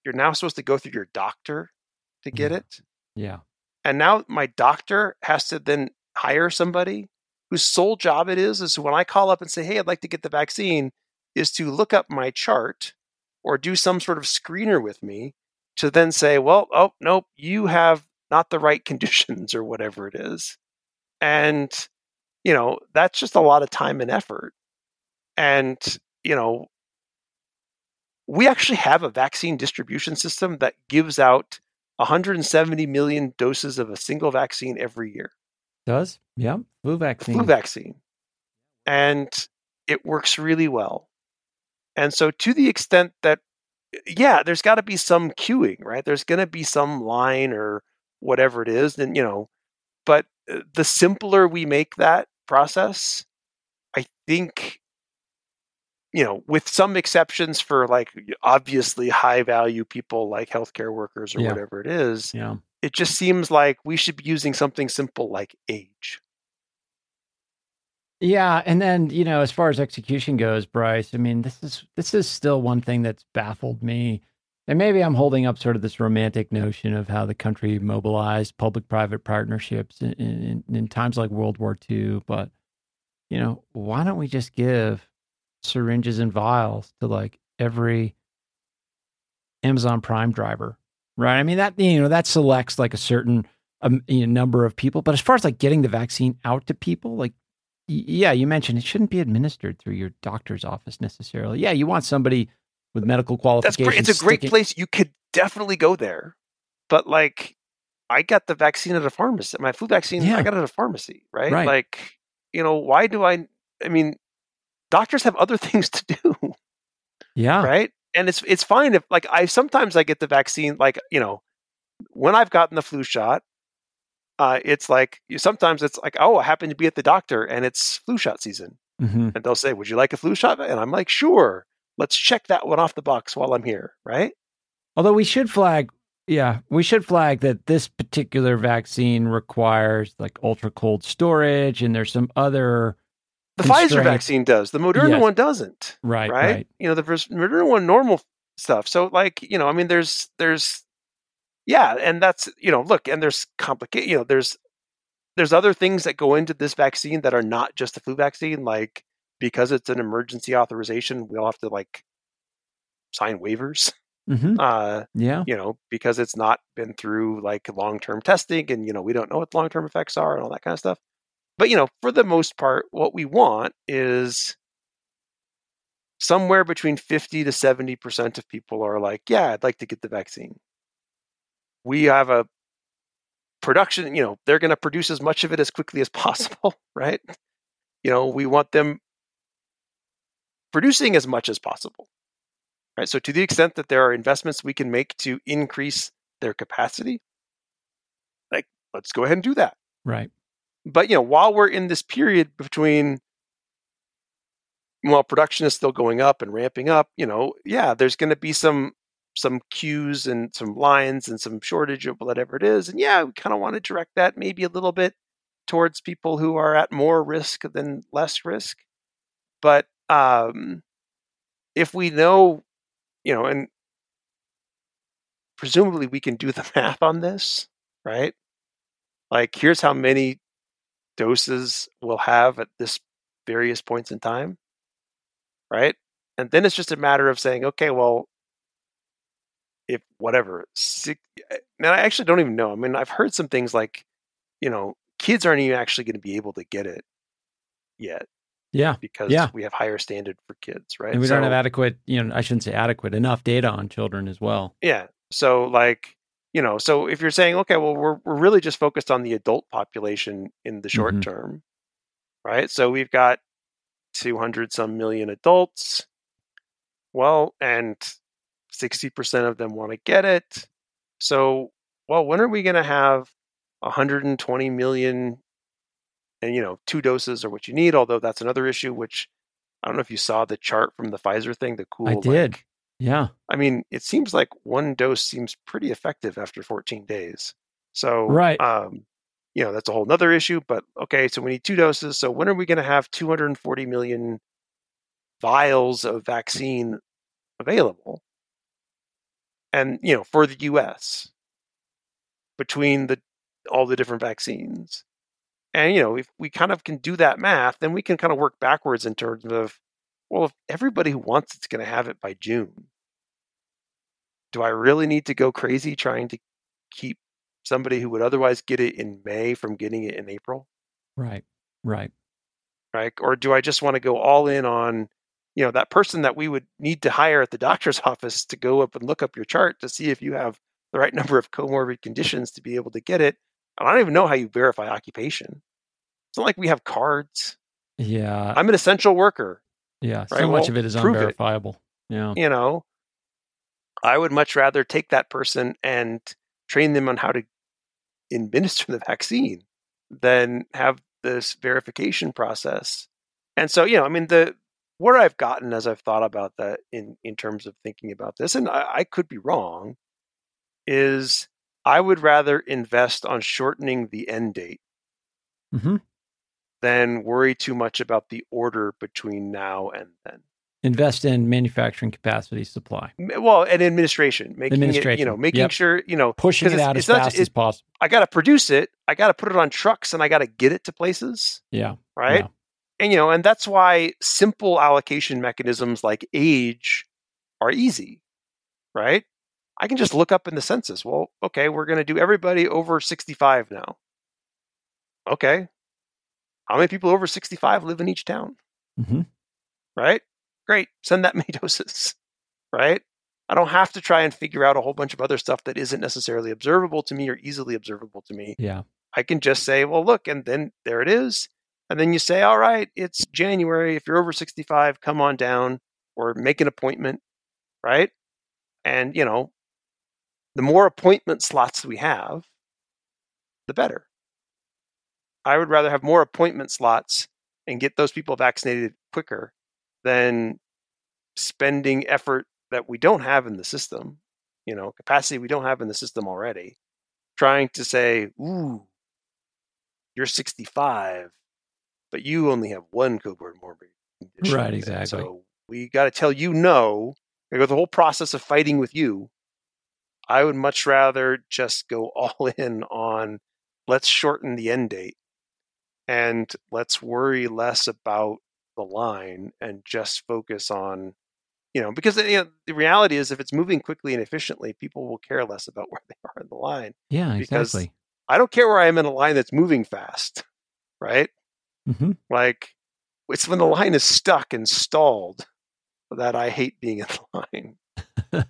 you're now supposed to go through your doctor to get Mhm. it, Yeah. and now my doctor has to then hire somebody whose sole job it is is when I call up and say, "Hey, I'd like to get the vaccine," is to look up my chart or do some sort of screener with me to then say, "Well, oh nope, you have not the right conditions or whatever it is. And, you know, that's just a lot of time and effort. And, you know, we actually have a vaccine distribution system that gives out 170 million doses of a single vaccine every year. Does? Yeah. Flu vaccine. Flu vaccine. And it works really well. And so, to the extent that, yeah, there's got to be some queuing, right? There's going to be some line or whatever it is. And, you know, but uh, the simpler we make that process, I think, you know, with some exceptions for like obviously high value people like healthcare workers or Yeah. whatever it is, Yeah. It just seems like we should be using something simple like age. Yeah, and then you know, as far as execution goes, Bryce, I mean, this is this is still one thing that's baffled me, and maybe I'm holding up sort of this romantic notion of how the country mobilized public-private partnerships in, in, in times like World War II. But you know, why don't we just give syringes and vials to like every Amazon Prime driver, right? I mean, that you know that selects like a certain um, you know, number of people, but as far as like getting the vaccine out to people, like y- yeah, you mentioned it shouldn't be administered through your doctor's office necessarily. Yeah, you want somebody with medical That's qualifications. great. It's a great sticking- place. You could definitely go there. But like I got the vaccine at a pharmacy. My flu vaccine, Yeah. I got it at a pharmacy, right? Right. Like, you know, why do I I mean, doctors have other things to do, Yeah, right? And it's it's fine if like I sometimes I get the vaccine like, you know, when I've gotten the flu shot, uh, it's like you, sometimes it's like, oh, I happen to be at the doctor and it's flu shot season. hmm And they'll say, Would you like a flu shot? And I'm like, sure. Let's check that one off the box while I'm here, right? Although we should flag, yeah, we should flag that this particular vaccine requires like ultra cold storage, and there's some other The Pfizer vaccine does. The Moderna Yes. one doesn't. right, Right? right, You know, the first Moderna one normal stuff. So like, you know, I mean there's there's yeah, and that's you know, look, and there's complicated you know, there's there's other things that go into this vaccine that are not just the flu vaccine, like because it's an emergency authorization, we'll have to like sign waivers. hmm Uh yeah, you know, because it's not been through like long term testing and, you know, we don't know what long term effects are and all that kind of stuff. But, you know, for the most part, what we want is somewhere between 50 to 70% of people are like, yeah, I'd like to get the vaccine. We have a production, you know, they're going to produce as much of it as quickly as possible, right? You know, we want them producing as much as possible. Right? So to the extent that there are investments we can make to increase their capacity, like let's go ahead and do that. right, But you know, while we're in this period between while production is still going up and ramping up, you know, yeah, there's going to be some some queues and some lines and some shortage of whatever it is. And yeah, we kind of want to direct that maybe a little bit towards people who are at more risk than less risk. But um, if we know, you know, and presumably we can do the math on this, right? Like, here's how many doses we'll have at this various points in time, right? And then it's just a matter of saying, okay, well, if whatever, six, eh, now I actually don't even know. I mean, I've heard some things like, you know, kids aren't even actually going to be able to get it yet yeah. because Yeah. we have higher standard for kids, right? And we don't have adequate, you know, I shouldn't say adequate, enough data on children as well. Yeah. So like, you know, so if you're saying, okay, well, we're we're really just focused on the adult population in the short Mhm. term, right? So we've got 200 some million adults. Well, and 60% of them want to get it. So, well, when are we going to have 120 million and you know, two doses are what you need, although that's another issue which I don't know if you saw the chart from the Pfizer thing, the cool I did. like, Yeah. I mean, it seems like one dose seems pretty effective after 14 days. So, Right. um, you know, that's a whole nother issue. But okay, so we need two doses. So when are we going to have 240 million vials of vaccine available? And you know, for the U.S. between the all the different vaccines, and you know, if we kind of can do that math, then we can kind of work backwards in terms of well, if everybody who wants it's going to have it by June, do I really need to go crazy trying to keep somebody who would otherwise get it in May from getting it in April? Right. Right. Right. Or do I just want to go all in on, you know, that person that we would need to hire at the doctor's office to go up and look up your chart to see if you have the right number of comorbid conditions to be able to get it? I don't even know how you verify occupation. It's not like we have cards. Yeah. I'm an essential worker. Yeah. Right, So much well, of it is prove it. unverifiable. Yeah. You know, I would much rather take that person and train them on how to administer the vaccine than have this verification process. And so, you know, I mean, the what I've gotten as I've thought about that in in terms of thinking about this, and I, I could be wrong, is I would rather invest on shortening the end date hmm than worry too much about the order between now and then. Invest in manufacturing capacity supply, Well, and administration, making it, you know, making yep. sure, you know, pushing it out it's as fast it- as possible. I got to produce it, I got to put it on trucks, and I got to get it to places, Yeah. right? Yeah. And you know, and that's why simple allocation mechanisms like age are easy, right? I can just look up in the census. Well, okay, we're going to do everybody over 65 now. Okay. How many people over 65 live in each town? hmm right? Great. Send that many doses, right? I don't have to try and figure out a whole bunch of other stuff that isn't necessarily observable to me or easily observable to me. Yeah. I can just say, well, look, and then there it is. And then you say, all right, it's January. If you're over 65, come on down or make an appointment, right? And, you know, the more appointment slots we have, the better. I would rather have more appointment slots and get those people vaccinated quicker than spending effort that we don't have in the system, you know, capacity we don't have in the system already, trying to say, ooh, you're 65, but you only have one comorbid condition. Right, exactly. So we got to tell you no. We go the whole process of fighting with you. I would much rather just go all in on let's shorten the end date and let's worry less about the line and just focus on you know because you know, the reality is if it's moving quickly and efficiently people will care less about where they are in the line Yeah. Because- Exactly. i don't care where i am in a line that's moving fast right hmm like it's when the line is stuck and stalled that i hate being in the line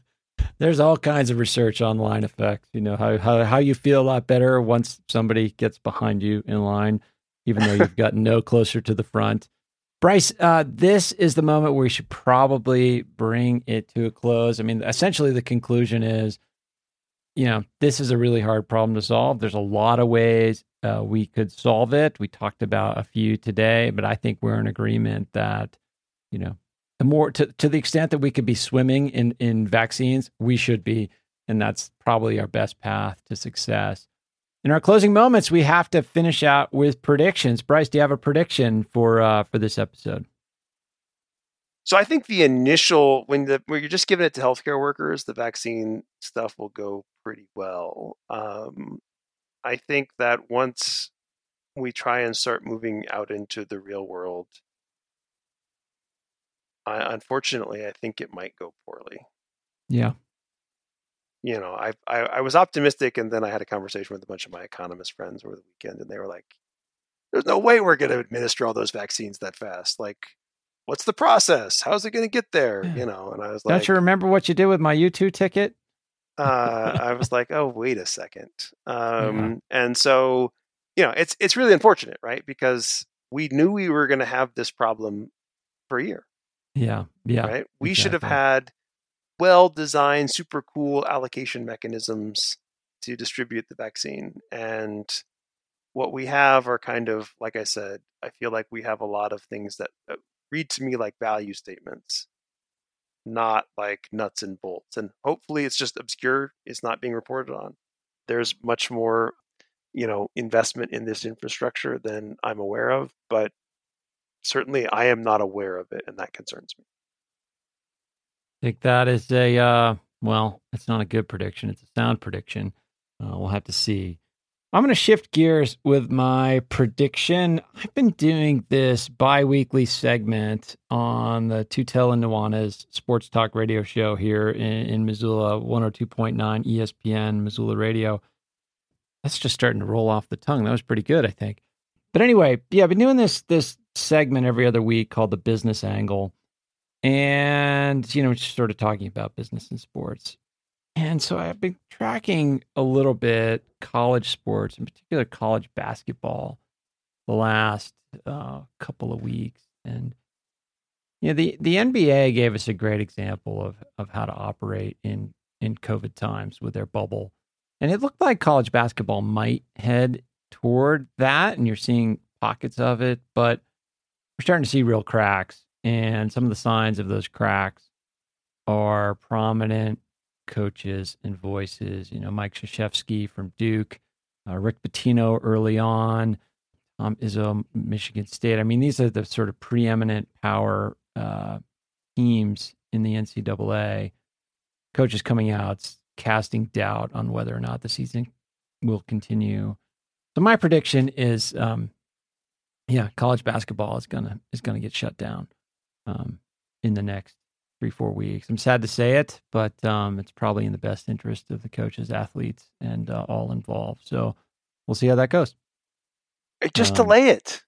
There's all kinds of research on line effects. You know how how how you feel a lot better once somebody gets behind you in line, even though you've gotten no closer to the front. Bryce, uh, this is the moment where we should probably bring it to a close. I mean, essentially, the conclusion is, you know, this is a really hard problem to solve. There's a lot of ways uh, we could solve it. We talked about a few today, but I think we're in agreement that, you know, the more to, to the extent that we could be swimming in in vaccines, we should be, and that's probably our best path to success. In our closing moments, we have to finish out with predictions. Bryce, do you have a prediction for uh, for this episode? So I think the initial when the when you're just giving it to healthcare workers, the vaccine stuff will go pretty well. Um, I think that once we try and start moving out into the real world, I, unfortunately, I think it might go poorly. Yeah, You know, I, I I was optimistic, and then I had a conversation with a bunch of my economist friends over the weekend, and they were like, "There's no way we're going to administer all those vaccines that fast. Like, what's the process? How's it going to get there? Yeah. You know?" And I was like, don't you remember what you did with my U two ticket? uh, I was like, oh, wait a second. Um, And so, you know, it's it's really unfortunate, right? Because we knew we were going to have this problem for a year, Yeah, yeah, right? We should have had well designed, super cool allocation mechanisms to distribute the vaccine. And what we have are kind of, like I said, I feel like we have a lot of things that, that read to me like value statements, not like nuts and bolts. And hopefully it's just obscure, it's not being reported on. There's much more, you know, investment in this infrastructure than I'm aware of, but certainly I am not aware of it, and that concerns me. I think that is a uh, well, it's not a good prediction. It's a sound prediction. Uh, we'll have to see. I'm going to shift gears with my prediction. I've been doing this bi-weekly segment on the Tutel and Nuanez Sports Talk Radio Show here in, in Missoula, 102.9 ESPN Missoula Radio. that's just starting to roll off the tongue. That was pretty good, I think. But anyway, yeah, I've been doing this this segment every other week called the business angle. And, you know, just sort of talking about business and sports. And so I've been tracking a little bit college sports, in particular college basketball, the last uh, couple of weeks. And you know, the the NBA gave us a great example of of how to operate in in COVID times with their bubble, and it looked like college basketball might head toward that, and you're seeing pockets of it, but we're starting to see real cracks, and some of the signs of those cracks are prominent coaches and voices. You know, Mike Krzyzewski from Duke, uh, Rick Pitino early on, Tom Izzo, Michigan State. I mean, these are the sort of preeminent power uh, teams in the NCAA, coaches coming out casting doubt on whether or not the season will continue. So my prediction is, um, yeah, college basketball is gonna is gonna get shut down um, in the next three four weeks. I'm sad to say it, but um, it's probably in the best interest of the coaches, athletes, and uh, all involved. So we'll see how that goes. Just um, delay it,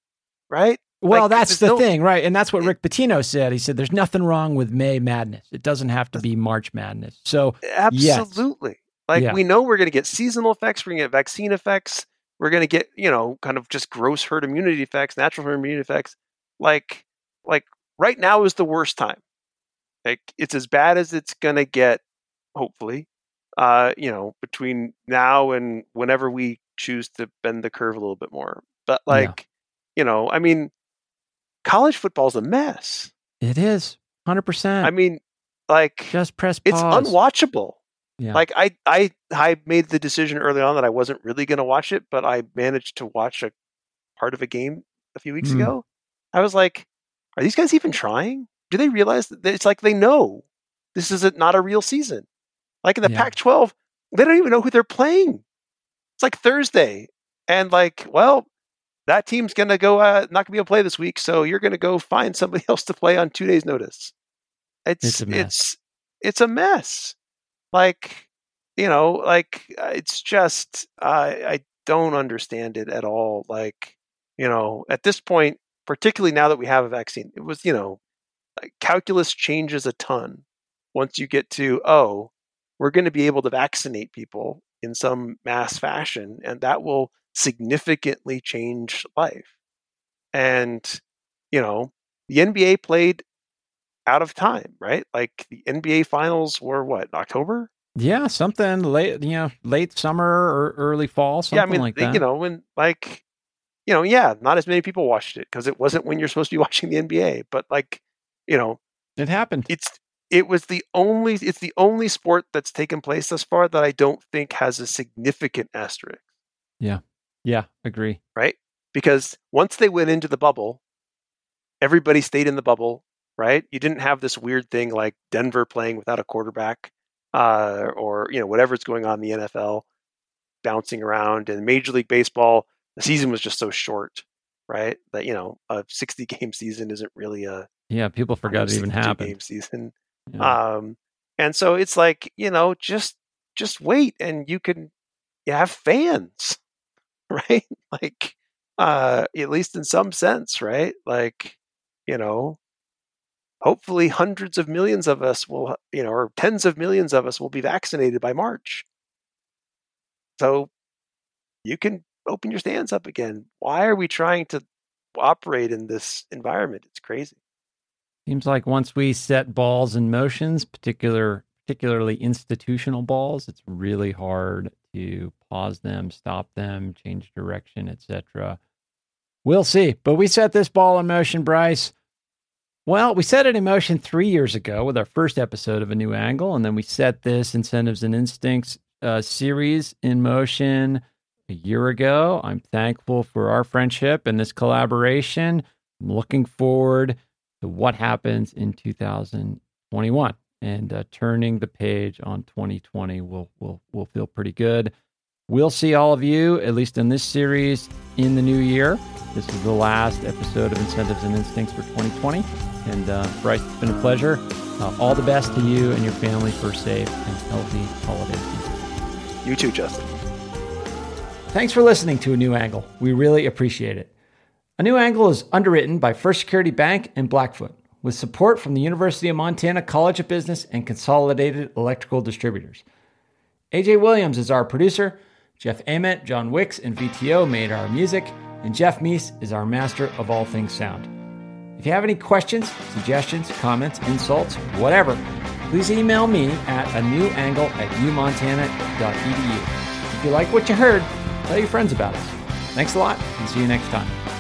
right? Well, like, that's the no... thing, right? And that's what Rick Pitino said. He said, "There's nothing wrong with May Madness. It doesn't have to be March Madness." So, absolutely, yes. like yeah. we know we're going to get seasonal effects, we're going to get vaccine effects, we're going to get you know kind of just gross herd immunity effects, natural herd immunity effects. Like, like right now is the worst time. Like it's as bad as it's going to get. Hopefully, uh, you know, between now and whenever we choose to bend the curve a little bit more. But like, yeah. you know, I mean college football's a mess. It is 100%. I mean, like just press pause. It's unwatchable. Yeah. Like I I I made the decision early on that I wasn't really going to watch it, but I managed to watch a part of a game a few weeks mm. ago. I was like, are these guys even trying? Do they realize that it's like they know this is a, not a real season? Like in the yeah. Pac-12, they don't even know who they're playing. It's like Thursday, and like, well, that team's going to go uh, not going to be able to play this week, so you're going to go find somebody else to play on two days' notice. It's it's a mess. it's, it's a mess. Like you know, like uh, it's just I I don't understand it at all. Like you know, at this point, particularly now that we have a vaccine, it was you know, calculus changes a ton once you get to oh, we're going to be able to vaccinate people in some mass fashion, and that will significantly change life. And, you know, the NBA played out of time, right? Like the NBA finals were what, October? Yeah, something late, you know, late summer or early fall, something yeah, I mean, like that. You know, when like, you know, yeah, not as many people watched it because it wasn't when you're supposed to be watching the NBA, but like, you know, it happened. It's it was the only it's the only sport that's taken place thus far that I don't think has a significant asterisk. Yeah. Yeah, agree. Right? Because once they went into the bubble, everybody stayed in the bubble, right? You didn't have this weird thing like Denver playing without a quarterback, uh, or you know whatever's going on in the NFL, bouncing around. And Major League Baseball, the season was just so short, right? That you know a 60 game season isn't really a yeah. People forgot it even happened. Game season, yeah. um, and so it's like you know just just wait, and you can you have fans right? like, uh, at least in some sense, right? Like, you know, hopefully hundreds of millions of us will, you know, or tens of millions of us will be vaccinated by March. So you can open your stands up again. Why are we trying to operate in this environment? It's crazy. Seems like once we set balls in motions, particular particularly institutional balls, it's really hard to pause them, stop them, change direction, etc. We'll see. But we set this ball in motion, Bryce. Well, we set it in motion three years ago with our first episode of A New Angle, and then we set this Incentives and Instincts uh, series in motion a year ago. I'm thankful for our friendship and this collaboration. I'm looking forward to what happens in 2021 and uh, turning the page on 2020 will will will feel pretty good. We'll see all of you, at least in this series, in the new year. This is the last episode of Incentives and Instincts for 2020. And uh, Bryce, it's been a pleasure. Uh, all the best to you and your family for safe and healthy holiday season. You too, Justin. Thanks for listening to A New Angle. We really appreciate it. A New Angle is underwritten by First Security Bank and Blackfoot with support from the University of Montana College of Business and Consolidated Electrical Distributors. AJ Williams is our producer. Jeff Ament, John Wicks, and VTO made our music, and Jeff Meese is our master of all things sound. If you have any questions, suggestions, comments, insults, whatever, please email me at a new angle at umontana.edu. If you like what you heard, tell your friends about us. Thanks a lot, and see you next time.